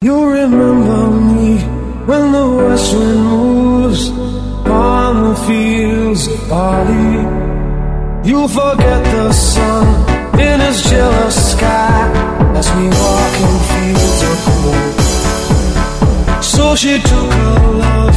You remember me when the west wind moves on the fields of barley. You forget the sun in his jealous sky as we walk in fields of gold. So she took love